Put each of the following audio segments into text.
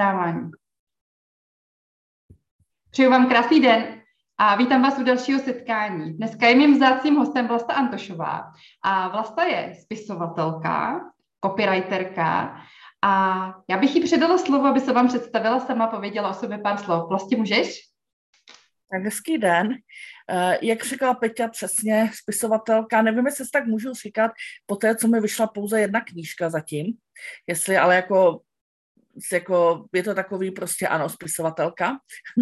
strávání. Přeju vám krásný den a vítám vás u dalšího setkání. Dneska je mým vzácným hostem Vlasta Antošová. A Vlasta je spisovatelka, copywriterka a já bych jí předala slovo, aby se vám představila sama, pověděla o sobě pár slov. Vlastně můžeš? Tak hezký den. Eh, jak říkala Peťa přesně, spisovatelka, nevím, jestli tak můžu říkat, po té, co mi vyšla pouze jedna knížka zatím, jestli ale jako jako, je to takový prostě, ano, spisovatelka.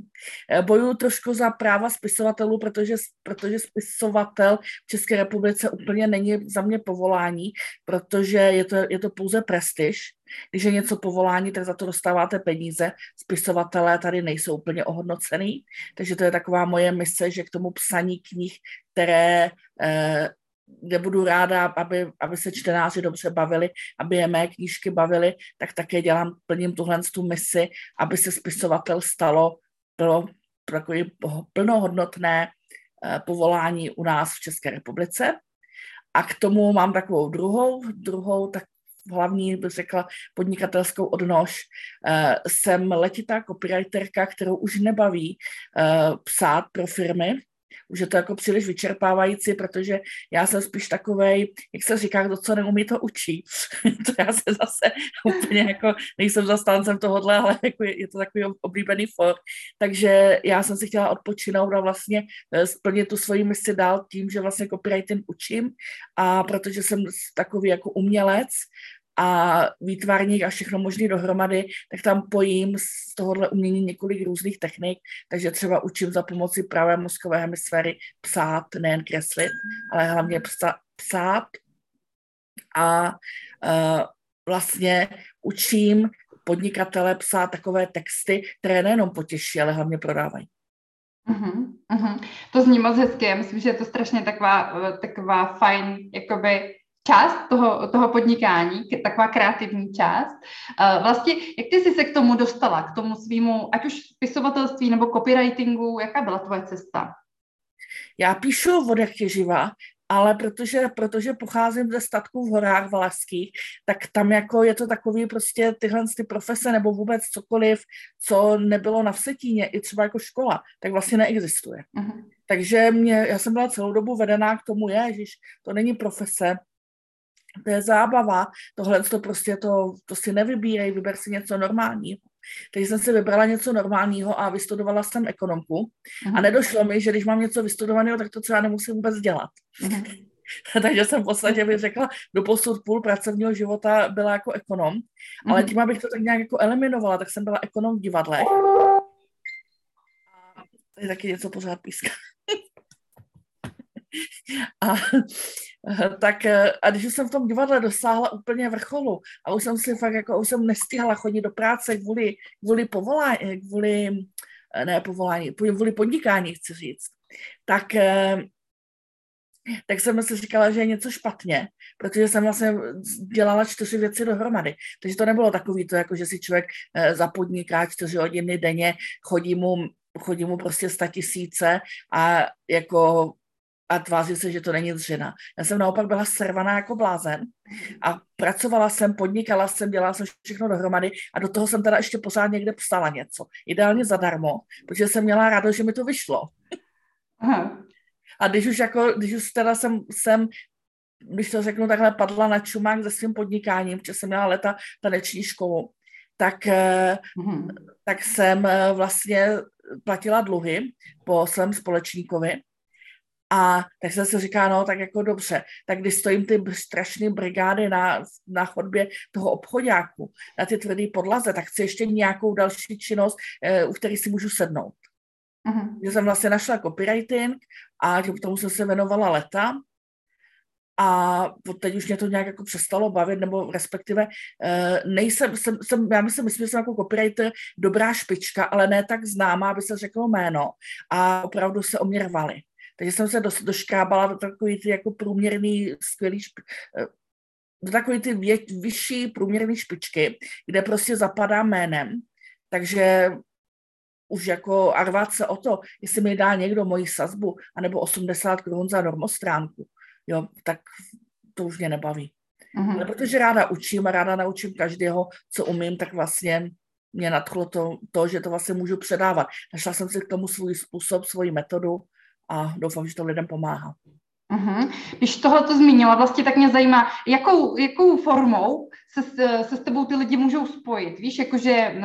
Bojuju trošku za práva spisovatelů, protože, protože spisovatel v České republice úplně není za mě povolání, protože je to, je to pouze prestiž. Když je něco povolání, tak za to dostáváte peníze. Spisovatelé tady nejsou úplně ohodnocený, takže to je taková moje mise, že k tomu psaní knih, které eh, kde budu ráda, aby, aby se čtenáři dobře bavili, aby je mé knížky bavily, tak také dělám, plním tuhle tu misi, aby se spisovatel stalo bylo takový plnohodnotné eh, povolání u nás v České republice. A k tomu mám takovou druhou, druhou tak hlavní, bych řekla, podnikatelskou odnož. Eh, jsem letitá copywriterka, kterou už nebaví eh, psát pro firmy, už je to jako příliš vyčerpávající, protože já jsem spíš takovej, jak se říká, kdo co neumí, to učí. to já se zase úplně jako, nejsem zastáncem tohohle, ale jako je, je to takový oblíbený for. Takže já jsem si chtěla odpočinout a vlastně eh, splnit tu svoji misi dál tím, že vlastně copywriting učím a protože jsem takový jako umělec a výtvarník a všechno možné dohromady, tak tam pojím z tohohle umění několik různých technik, takže třeba učím za pomoci pravé mozkové hemisféry psát, nejen kreslit, ale hlavně psa, psát a uh, vlastně učím podnikatele psát takové texty, které nejenom potěší, ale hlavně prodávají. Uh-huh, uh-huh. To zní moc hezky, já myslím, že je to strašně taková, eh, taková fajn, jakoby část toho, toho podnikání, taková kreativní část. Vlastně, jak ty jsi se k tomu dostala, k tomu svýmu, ať už spisovatelství nebo copywritingu, jaká byla tvoje cesta? Já píšu od jak živa, ale protože, protože pocházím ze statků v horách valašských, tak tam jako je to takový prostě tyhle ty profese nebo vůbec cokoliv, co nebylo na Vsetíně, i třeba jako škola, tak vlastně neexistuje. Uh-huh. Takže mě, já jsem byla celou dobu vedená k tomu, je, že to není profese, to je zábava, tohle to prostě to, to si nevybírej, vyber si něco normálního. Takže jsem si vybrala něco normálního a vystudovala jsem ekonomku. Uh-huh. A mhm. nedošlo mi, že když mám něco vystudovaného, tak to třeba nemusím vůbec dělat. Uh-huh. Takže jsem v podstatě bych řekla, do posud půl pracovního života byla jako ekonom, ale mhm. tím, abych to tak nějak jako eliminovala, tak jsem byla ekonom v divadle. A tady taky něco pořád píská. A tak a když jsem v tom divadle dosáhla úplně vrcholu a už jsem si fakt jako, už jsem nestihala chodit do práce kvůli, kvůli povolání, kvůli, ne povolání, kvůli podnikání, chci říct, tak tak jsem si říkala, že je něco špatně, protože jsem vlastně dělala čtyři věci dohromady. Takže to nebylo takový to, jako že si člověk eh, zapodniká čtyři hodiny denně, chodí mu, chodí mu prostě sta tisíce a jako a tváří se, že to není žena. Já jsem naopak byla servaná jako blázen a pracovala jsem, podnikala jsem, dělala jsem všechno dohromady a do toho jsem teda ještě pořád někde psala něco. Ideálně zadarmo, protože jsem měla rádo, že mi to vyšlo. Aha. A když už jako, když už teda jsem, jsem když to řeknu takhle, padla na čumák se svým podnikáním, protože jsem měla leta taneční školu, tak, mm. tak jsem eh, vlastně platila dluhy po svém společníkovi a tak jsem si říká, no tak jako dobře, tak když stojím ty strašné brigády na, na chodbě toho obchodáku, na ty tvrdé podlaze, tak chci ještě nějakou další činnost, eh, u které si můžu sednout. Uh-huh. Že jsem vlastně našla copywriting a k tomu jsem se věnovala leta a teď už mě to nějak jako přestalo bavit, nebo respektive uh, nejsem, jsem, jsem, já myslím, myslím, že jsem jako copywriter dobrá špička, ale ne tak známá, aby se řeklo jméno a opravdu se o mě rvali. Takže jsem se do, doškrábala do takový ty jako průměrný, skvělý eh, do takový ty vě, vyšší průměrné špičky, kde prostě zapadá jménem. Takže už jako arvát se o to, jestli mi dá někdo moji sazbu, anebo 80 korun za normostránku, jo, tak to už mě nebaví. Mm-hmm. Ale protože ráda učím a ráda naučím každého, co umím, tak vlastně mě nadchlo to, to, že to vlastně můžu předávat. Našla jsem si k tomu svůj způsob, svoji metodu a doufám, že to lidem pomáhá. Uh-huh. Když tohle to zmínila, vlastně tak mě zajímá, jakou, jakou formou se, se s tebou ty lidi můžou spojit. Víš, jakože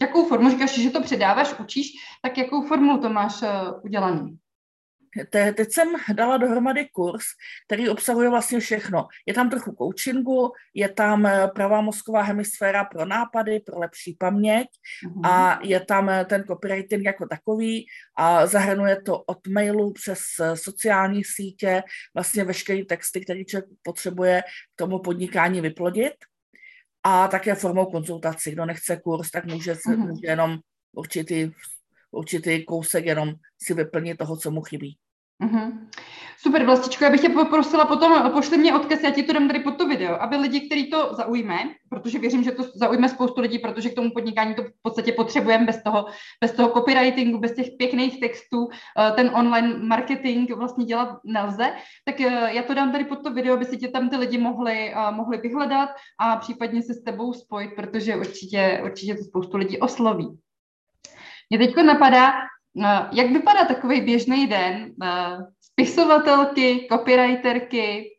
jakou formu, říkáš, že to předáváš, učíš, tak jakou formou to máš uh, udělaný? Te, teď jsem dala dohromady kurz, který obsahuje vlastně všechno. Je tam trochu coachingu, je tam eh, pravá mozková hemisféra pro nápady, pro lepší paměť mm-hmm. a je tam eh, ten copywriting jako takový a zahrnuje to od mailu přes eh, sociální sítě, vlastně veškeré texty, které člověk potřebuje k tomu podnikání vyplodit a také formou konzultací. Kdo nechce kurz, tak může, mm-hmm. může jenom určitý určitý kousek jenom si vyplnit toho, co mu chybí. Mm-hmm. Super, Vlastičko, já bych tě poprosila potom, pošli mě odkaz, já ti to dám tady pod to video, aby lidi, který to zaujme, protože věřím, že to zaujme spoustu lidí, protože k tomu podnikání to v podstatě potřebujeme bez toho, bez toho copywritingu, bez těch pěkných textů, eh, ten online marketing vlastně dělat nelze, tak eh, já to dám tady pod to video, aby si tě tam ty lidi mohli, eh, mohli vyhledat a případně se s tebou spojit, protože určitě, určitě to spoustu lidí osloví. Mě teď napadá, eh, jak vypadá takový běžný den eh, spisovatelky, copywriterky?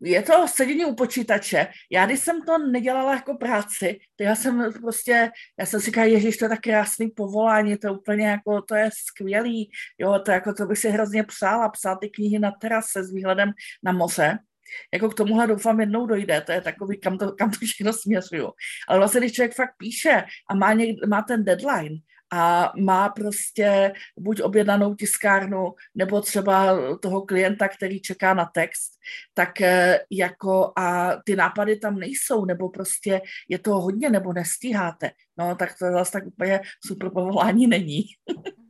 Je to sedění u počítače. Já, když jsem to nedělala jako práci, to já jsem prostě, já jsem si říkala, ježiš, to je tak krásný povolání, to je úplně jako, to je skvělý, jo, to jako, to bych si hrozně přála, psát ty knihy na terase s výhledem na moře jako k tomuhle doufám jednou dojde, to je takový, kam to, kam to všechno směřuju. Ale vlastně, když člověk fakt píše a má, někde, má ten deadline a má prostě buď objednanou tiskárnu, nebo třeba toho klienta, který čeká na text, tak eh, jako a ty nápady tam nejsou, nebo prostě je to hodně, nebo nestíháte, no tak to zase tak úplně super povolání není.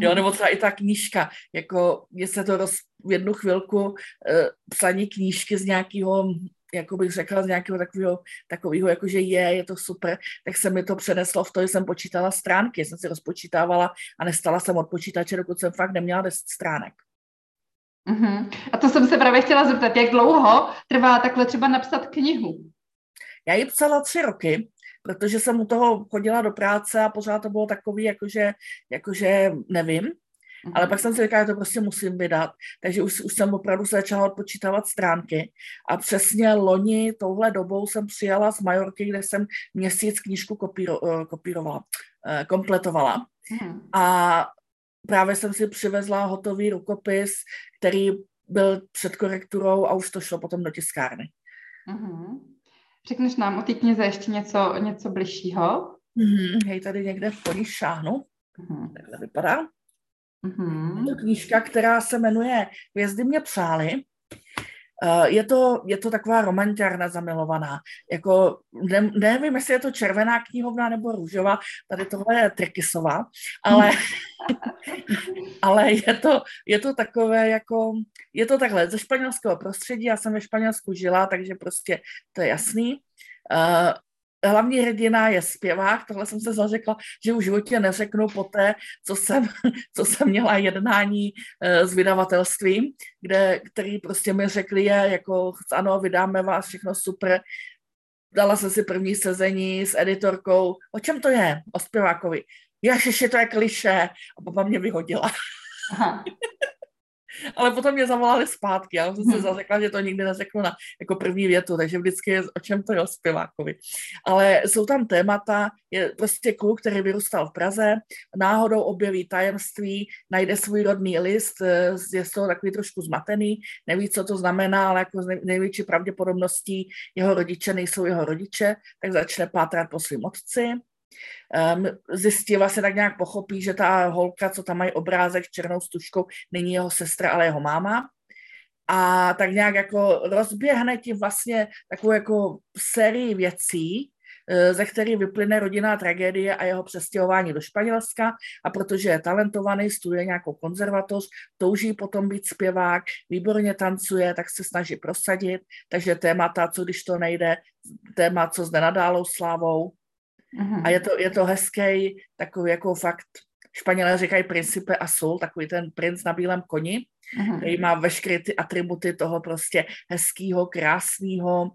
Jo, nebo třeba i ta knížka, jako je se to roz, v jednu chvilku e, psaní knížky z nějakého jako bych řekla, z nějakého takového, takového, jakože je, je to super, tak se mi to přeneslo v to, že jsem počítala stránky, jsem si rozpočítávala a nestala jsem od počítače, dokud jsem fakt neměla 10 stránek. Uh-huh. A to jsem se právě chtěla zeptat, jak dlouho trvá takhle třeba napsat knihu? Já ji psala tři roky, protože jsem u toho chodila do práce a pořád to bylo takový, jakože, jakože nevím. Mm-hmm. Ale pak jsem si říkala, že to prostě musím vydat. Takže už, už jsem opravdu se začala odpočítávat stránky. A přesně loni touhle dobou jsem přijala z Majorky, kde jsem měsíc knížku kopíro, uh, kopírovala, uh, kompletovala. Mm-hmm. A právě jsem si přivezla hotový rukopis, který byl před korekturou a už to šlo potom do tiskárny. Mm-hmm. Řekneš nám o té knize ještě něco, něco bližšího? Mm-hmm. Hej, tady někde v polí šáhnu. Mm-hmm. Takhle vypadá. Mm-hmm. Je to knížka, která se jmenuje Hvězdy mě přáli. Uh, je to, je to taková romantiárna zamilovaná. Jako, ne, nevím, jestli je to červená knihovna nebo růžová, tady tohle je Trikisová, ale, ale je, to, je to takové jako, je to takhle ze španělského prostředí, já jsem ve Španělsku žila, takže prostě to je jasný. Uh, hlavní hrdina je zpěvák, tohle jsem se zařekla, že v životě neřeknu poté, co jsem, co jsem měla jednání uh, s vydavatelstvím, kde, který prostě mi řekli je, jako ano, vydáme vás, všechno super, dala jsem si první sezení s editorkou, o čem to je, o zpěvákovi. Jašiši, to je kliše. A papa mě vyhodila. Aha. Ale potom mě zavolali zpátky, já jsem se hmm. zařekla, že to nikdy neřeknu na jako první větu, takže vždycky je o čem to je o zpěvákovi. Ale jsou tam témata, je prostě kluk, který vyrůstal v Praze, náhodou objeví tajemství, najde svůj rodný list, eh, je z toho takový trošku zmatený, neví, co to znamená, ale jako největší pravděpodobností jeho rodiče nejsou jeho rodiče, tak začne pátrat po svým otci um, zjistí, vlastně tak nějak pochopí, že ta holka, co tam mají obrázek s černou stužkou, není jeho sestra, ale jeho máma. A tak nějak jako rozběhne tím vlastně takovou jako sérii věcí, e, ze který vyplyne rodinná tragédie a jeho přestěhování do Španělska a protože je talentovaný, studuje nějakou konzervatoř, touží potom být zpěvák, výborně tancuje, tak se snaží prosadit, takže témata, co když to nejde, téma, co s nenadálou slávou, Uh-huh. A je to, je to hezký, takový jako fakt, Španělé říkají principe azul, takový ten princ na bílém koni, uh-huh. který má veškeré ty atributy toho prostě hezkého, krásného,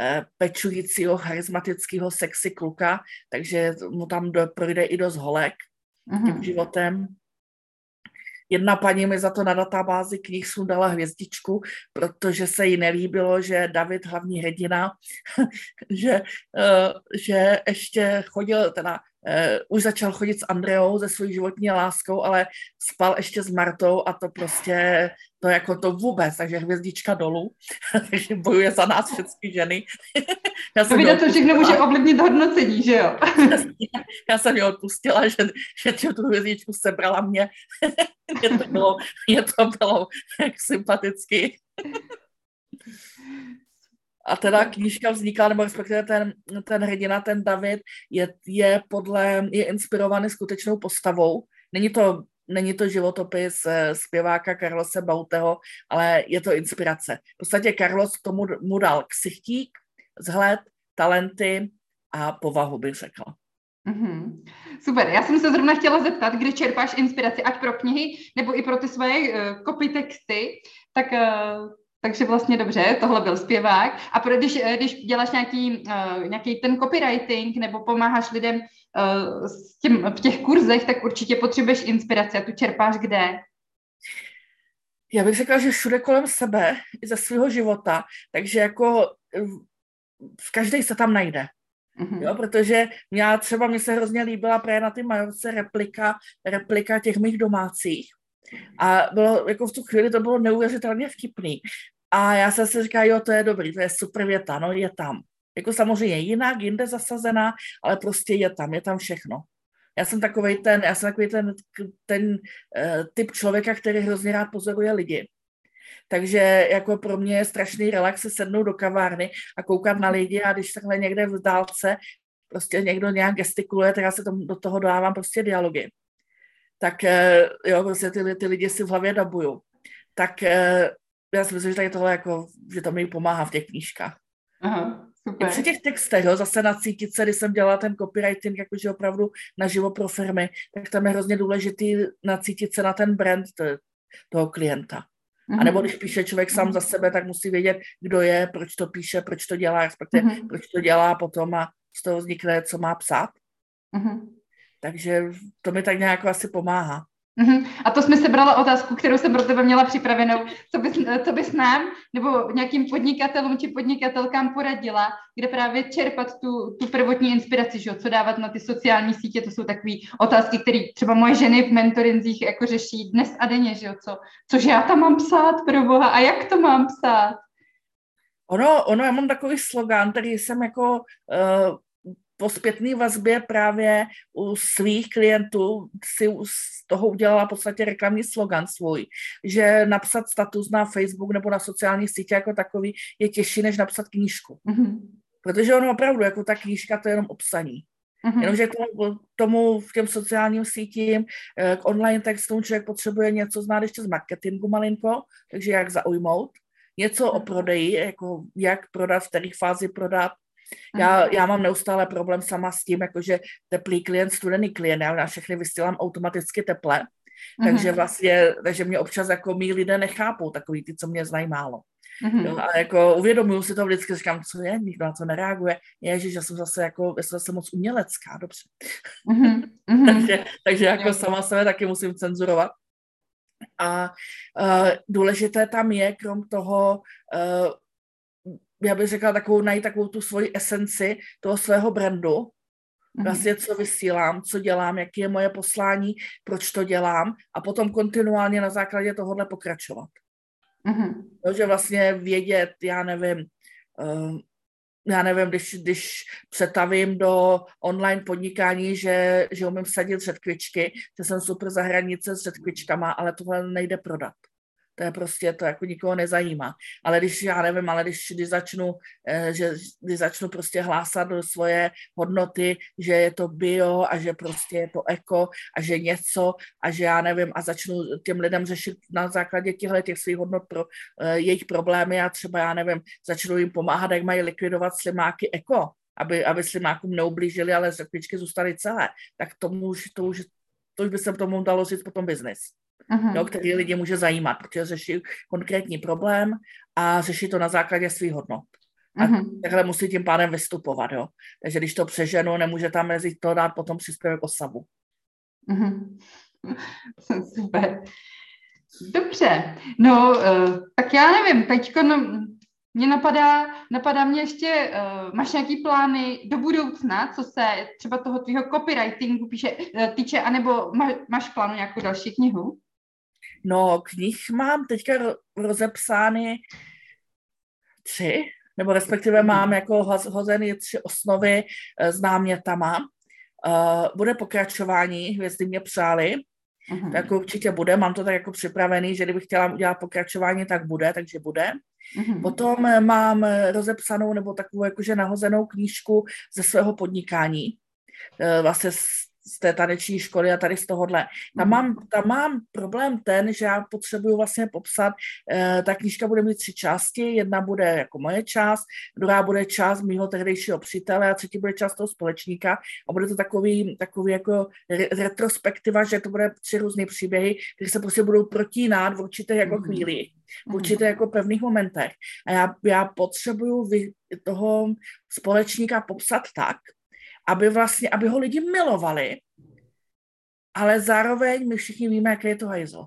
eh, pečujícího, charismatického sexy kluka, takže mu tam do, projde i dost holek mm-hmm. tím životem. Jedna paní mi za to na databázi knih sundala hvězdičku, protože se jí nelíbilo, že David, hlavní hrdina, že, uh, že ještě chodil, teda uh, už začal chodit s Andreou, se svojí životní láskou, ale spal ještě s Martou a to prostě, to jako to vůbec, takže hvězdička dolů, takže bojuje za nás všechny ženy. Já jsem to, to všechno může ovlivnit hodnocení, že jo? Já jsem ji odpustila, že, že tu hvězdičku sebrala mě. je, to bylo, je to bylo jak sympaticky. A teda knížka vznikla, nebo respektive ten, ten hrdina, ten David, je, je podle, je inspirovaný skutečnou postavou. Není to, není to životopis eh, zpěváka Carlose Bauteho, ale je to inspirace. V podstatě Carlos tomu mu dal ksichtík, vzhled, talenty a povahu, bych řekla. Mm-hmm. Super, já jsem se zrovna chtěla zeptat, kde čerpáš inspiraci, ať pro knihy, nebo i pro ty svoje uh, copy texty, tak uh, takže vlastně dobře, tohle byl zpěvák. A pro, když, eh, když děláš nějaký, uh, nějaký ten copywriting nebo pomáháš lidem uh, s tím, v těch kurzech, tak určitě potřebuješ inspiraci. A tu čerpáš kde? Já bych řekla, že všude kolem sebe, i ze svého života, takže jako v každý se tam najde. Mm-hmm. Jo, protože já třeba, mi se hrozně líbila právě na ty Majorce replika, replika těch mých domácích. A bylo, jako v tu chvíli to bylo neuvěřitelně vtipný. A já jsem si říkala, jo, to je dobrý, to je super věta, no, je tam. Jako samozřejmě jinak, jinde zasazená, ale prostě je tam, je tam všechno. Já jsem takový ten, já jsem takový ten, ten uh, typ člověka, který hrozně rád pozoruje lidi. Takže jako pro mě je strašný relax se sednout do kavárny a koukat na lidi a když takhle někde v dálce prostě někdo nějak gestikuluje, tak já se tomu, do toho dávám prostě dialogy. Tak eh, jo, prostě ty, ty lidi si v hlavě dabuju. Tak eh, já si myslím, že tady tohle jako, že to mi pomáhá v těch knížkách. Aha, super. Při těch textech, jo, zase nacítit se, když jsem dělala ten copywriting, jakože opravdu naživo pro firmy, tak tam je hrozně důležitý nacítit se na ten brand toho klienta. Mm-hmm. A nebo když píše člověk sám za sebe, tak musí vědět, kdo je, proč to píše, proč to dělá, respektive mm-hmm. proč to dělá potom a z toho vznikne, co má psát. Mm-hmm. Takže to mi tak nějak asi pomáhá. Mm-hmm. A to jsme se brala otázku, kterou jsem pro tebe měla připravenou. Co bys, co bys nám nebo nějakým podnikatelům či podnikatelkám poradila, kde právě čerpat tu, tu prvotní inspiraci, že? co dávat na ty sociální sítě, to jsou takové otázky, které třeba moje ženy v mentorinzích jako řeší dnes a denně, že? Co, což já tam mám psát pro boha a jak to mám psát? Ono, ono, já mám takový slogan, který jsem jako uh, po zpětné vazbě právě u svých klientů si z toho udělala v podstatě reklamní slogan svůj, že napsat status na Facebook nebo na sociální sítě jako takový je těžší, než napsat knížku. Mm-hmm. Protože ono opravdu, jako ta knížka, to je jenom obsaní. Mm-hmm. Jenomže k tomu, tomu v těm sociálním sítím, eh, k online textům člověk potřebuje něco znát ještě z marketingu malinko, takže jak zaujmout, něco o mhm. prodeji, jako jak prodat, v které fázi prodat, já, já mám neustále problém sama s tím, jakože teplý klient, studený klient, já na všechny vysílám automaticky teple, takže vlastně, takže mě občas jako mý lidé nechápou, takový ty, co mě znají málo. Mm-hmm. Jo, a jako uvědomuju si to vždycky, říkám, co je, nikdo na to nereaguje. Ježiš, já jsem zase jako, já jsem zase moc umělecká, dobře. Mm-hmm. takže, takže jako sama sebe taky musím cenzurovat. A uh, důležité tam je, krom toho, uh, já bych řekla, takovou, najít takovou tu svoji esenci toho svého brandu, mhm. vlastně co vysílám, co dělám, jaký je moje poslání, proč to dělám a potom kontinuálně na základě tohohle pokračovat. Mm-hmm. No, že vlastně vědět, já nevím, uh, já nevím, když, když přetavím do online podnikání, že, že umím sadit řetkvičky, že jsem super za hranice s řetkvičkama, ale tohle nejde prodat to je prostě, to jako nikoho nezajímá. Ale když, já nevím, ale když, když začnu, eh, že, když začnu prostě hlásat do svoje hodnoty, že je to bio a že prostě je to eko a že něco a že já nevím a začnu těm lidem řešit na základě těchto těch svých hodnot pro uh, jejich problémy a třeba já nevím, začnu jim pomáhat, jak mají likvidovat slimáky eko, aby, aby slimákům neublížili, ale řepičky zůstaly celé, tak tomu už, to už, to už by se tomu dalo říct potom biznis uh-huh. jo, který lidi může zajímat, protože řeší konkrétní problém a řeší to na základě svých hodnot. A mm-hmm. takhle musí tím pádem vystupovat, jo. Takže když to přeženu, nemůže tam mezi to dát potom příspěvek osabu. Mm-hmm. Super. Dobře, no, uh, tak já nevím, teďko no, mě napadá, napadá mě ještě, uh, máš nějaký plány do budoucna, co se třeba toho tvýho copywritingu píše, uh, týče, anebo má, máš plánu nějakou další knihu? No, knih mám teďka rozepsány tři, nebo respektive mhm. mám jako hozený tři osnovy s námětama. Uh, bude pokračování, hvězdy mě přáli, uh-huh. tak určitě bude, mám to tak jako připravený, že kdybych chtěla udělat pokračování, tak bude, takže bude. Uh-huh. Potom eh, mám eh, rozepsanou nebo takovou jakože nahozenou knížku ze svého podnikání, eh, vlastně z té taneční školy a tady z tohohle. Tam mhm. mám, tam mám problém ten, že já potřebuju vlastně popsat, eh, ta knížka bude mít tři části, jedna bude jako moje část, druhá bude část mýho tehdejšího přítele a třetí bude část toho společníka a bude to takový, takový jako re- retrospektiva, že to bude tři různé příběhy, které se prostě budou protínat v určité jako mhm. chvíli, v mhm. určité jako pevných momentech. A já, já potřebuju vy, toho společníka popsat tak, aby vlastně, aby ho lidi milovali, ale zároveň my všichni víme, jaké je to hajzlo.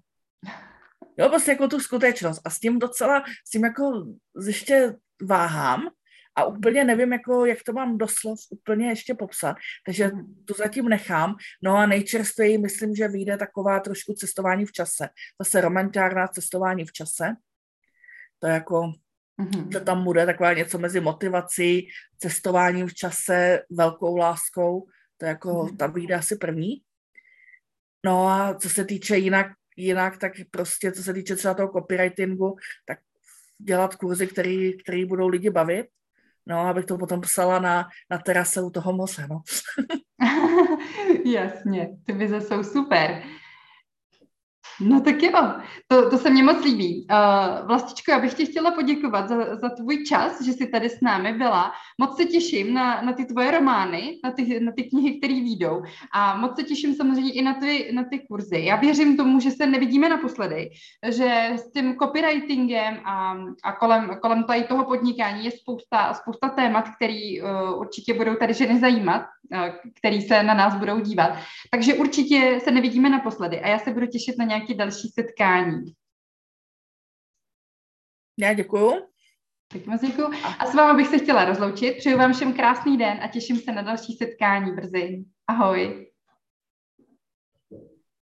Jo, prostě jako tu skutečnost. A s tím docela, s tím jako ještě váhám a úplně nevím, jako, jak to mám doslov úplně ještě popsat. Takže to zatím nechám. No a nejčerstvěji myslím, že vyjde taková trošku cestování v čase. Zase romantiárná cestování v čase. To je jako Mm-hmm. Že tam bude taková něco mezi motivací, cestováním v čase, velkou láskou, to je jako, mm-hmm. tam vyjde asi první. No a co se týče jinak, jinak, tak prostě, co se týče třeba toho copywritingu, tak dělat kurzy, který, který budou lidi bavit, no, abych to potom psala na, na terase u toho moře, no. Jasně, ty vize jsou super. No tak jo, to, to se mně moc líbí. Uh, Vlastičko, já bych ti chtěla poděkovat za, za tvůj čas, že jsi tady s námi byla. Moc se těším na, na ty tvoje romány, na ty, na ty knihy, které výjdou. A moc se těším samozřejmě i na ty, na ty kurzy. Já věřím tomu, že se nevidíme naposledy, že s tím copywritingem a, a kolem, kolem tady toho podnikání je spousta, spousta témat, který uh, určitě budou tady ženy zajímat, uh, který se na nás budou dívat. Takže určitě se nevidíme naposledy a já se budu těšit na nějaké nějaké další setkání. Já děkuju. Tak moc děkuju. A s vámi bych se chtěla rozloučit. Přeju vám všem krásný den a těším se na další setkání brzy. Ahoj.